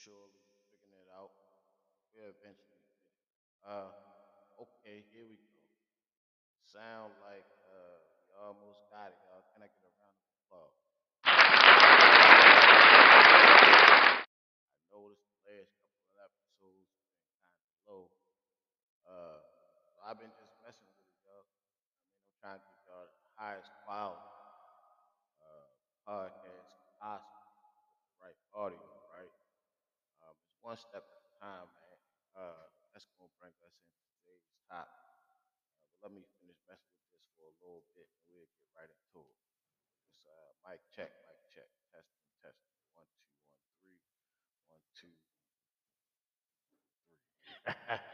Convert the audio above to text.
surely figuring it out. We'll eventually get it. Uh, okay, here we go. Sound like uh, we almost got it, y'all. Can I get a round of applause? I noticed the last couple of episodes been kind of low. Uh, so I've been just messing with it, y'all. I mean, I'm trying to get y'all the highest quality uh, podcast possible with the right audio, right? Um, it's one step at a time, man. Uh, that's gonna bring us into today's topic. Uh, but let me finish messing with this for a little bit, and we'll get right into it. Just uh, mic check, mic check, testing, testing. One, two, one, three, one, two, three.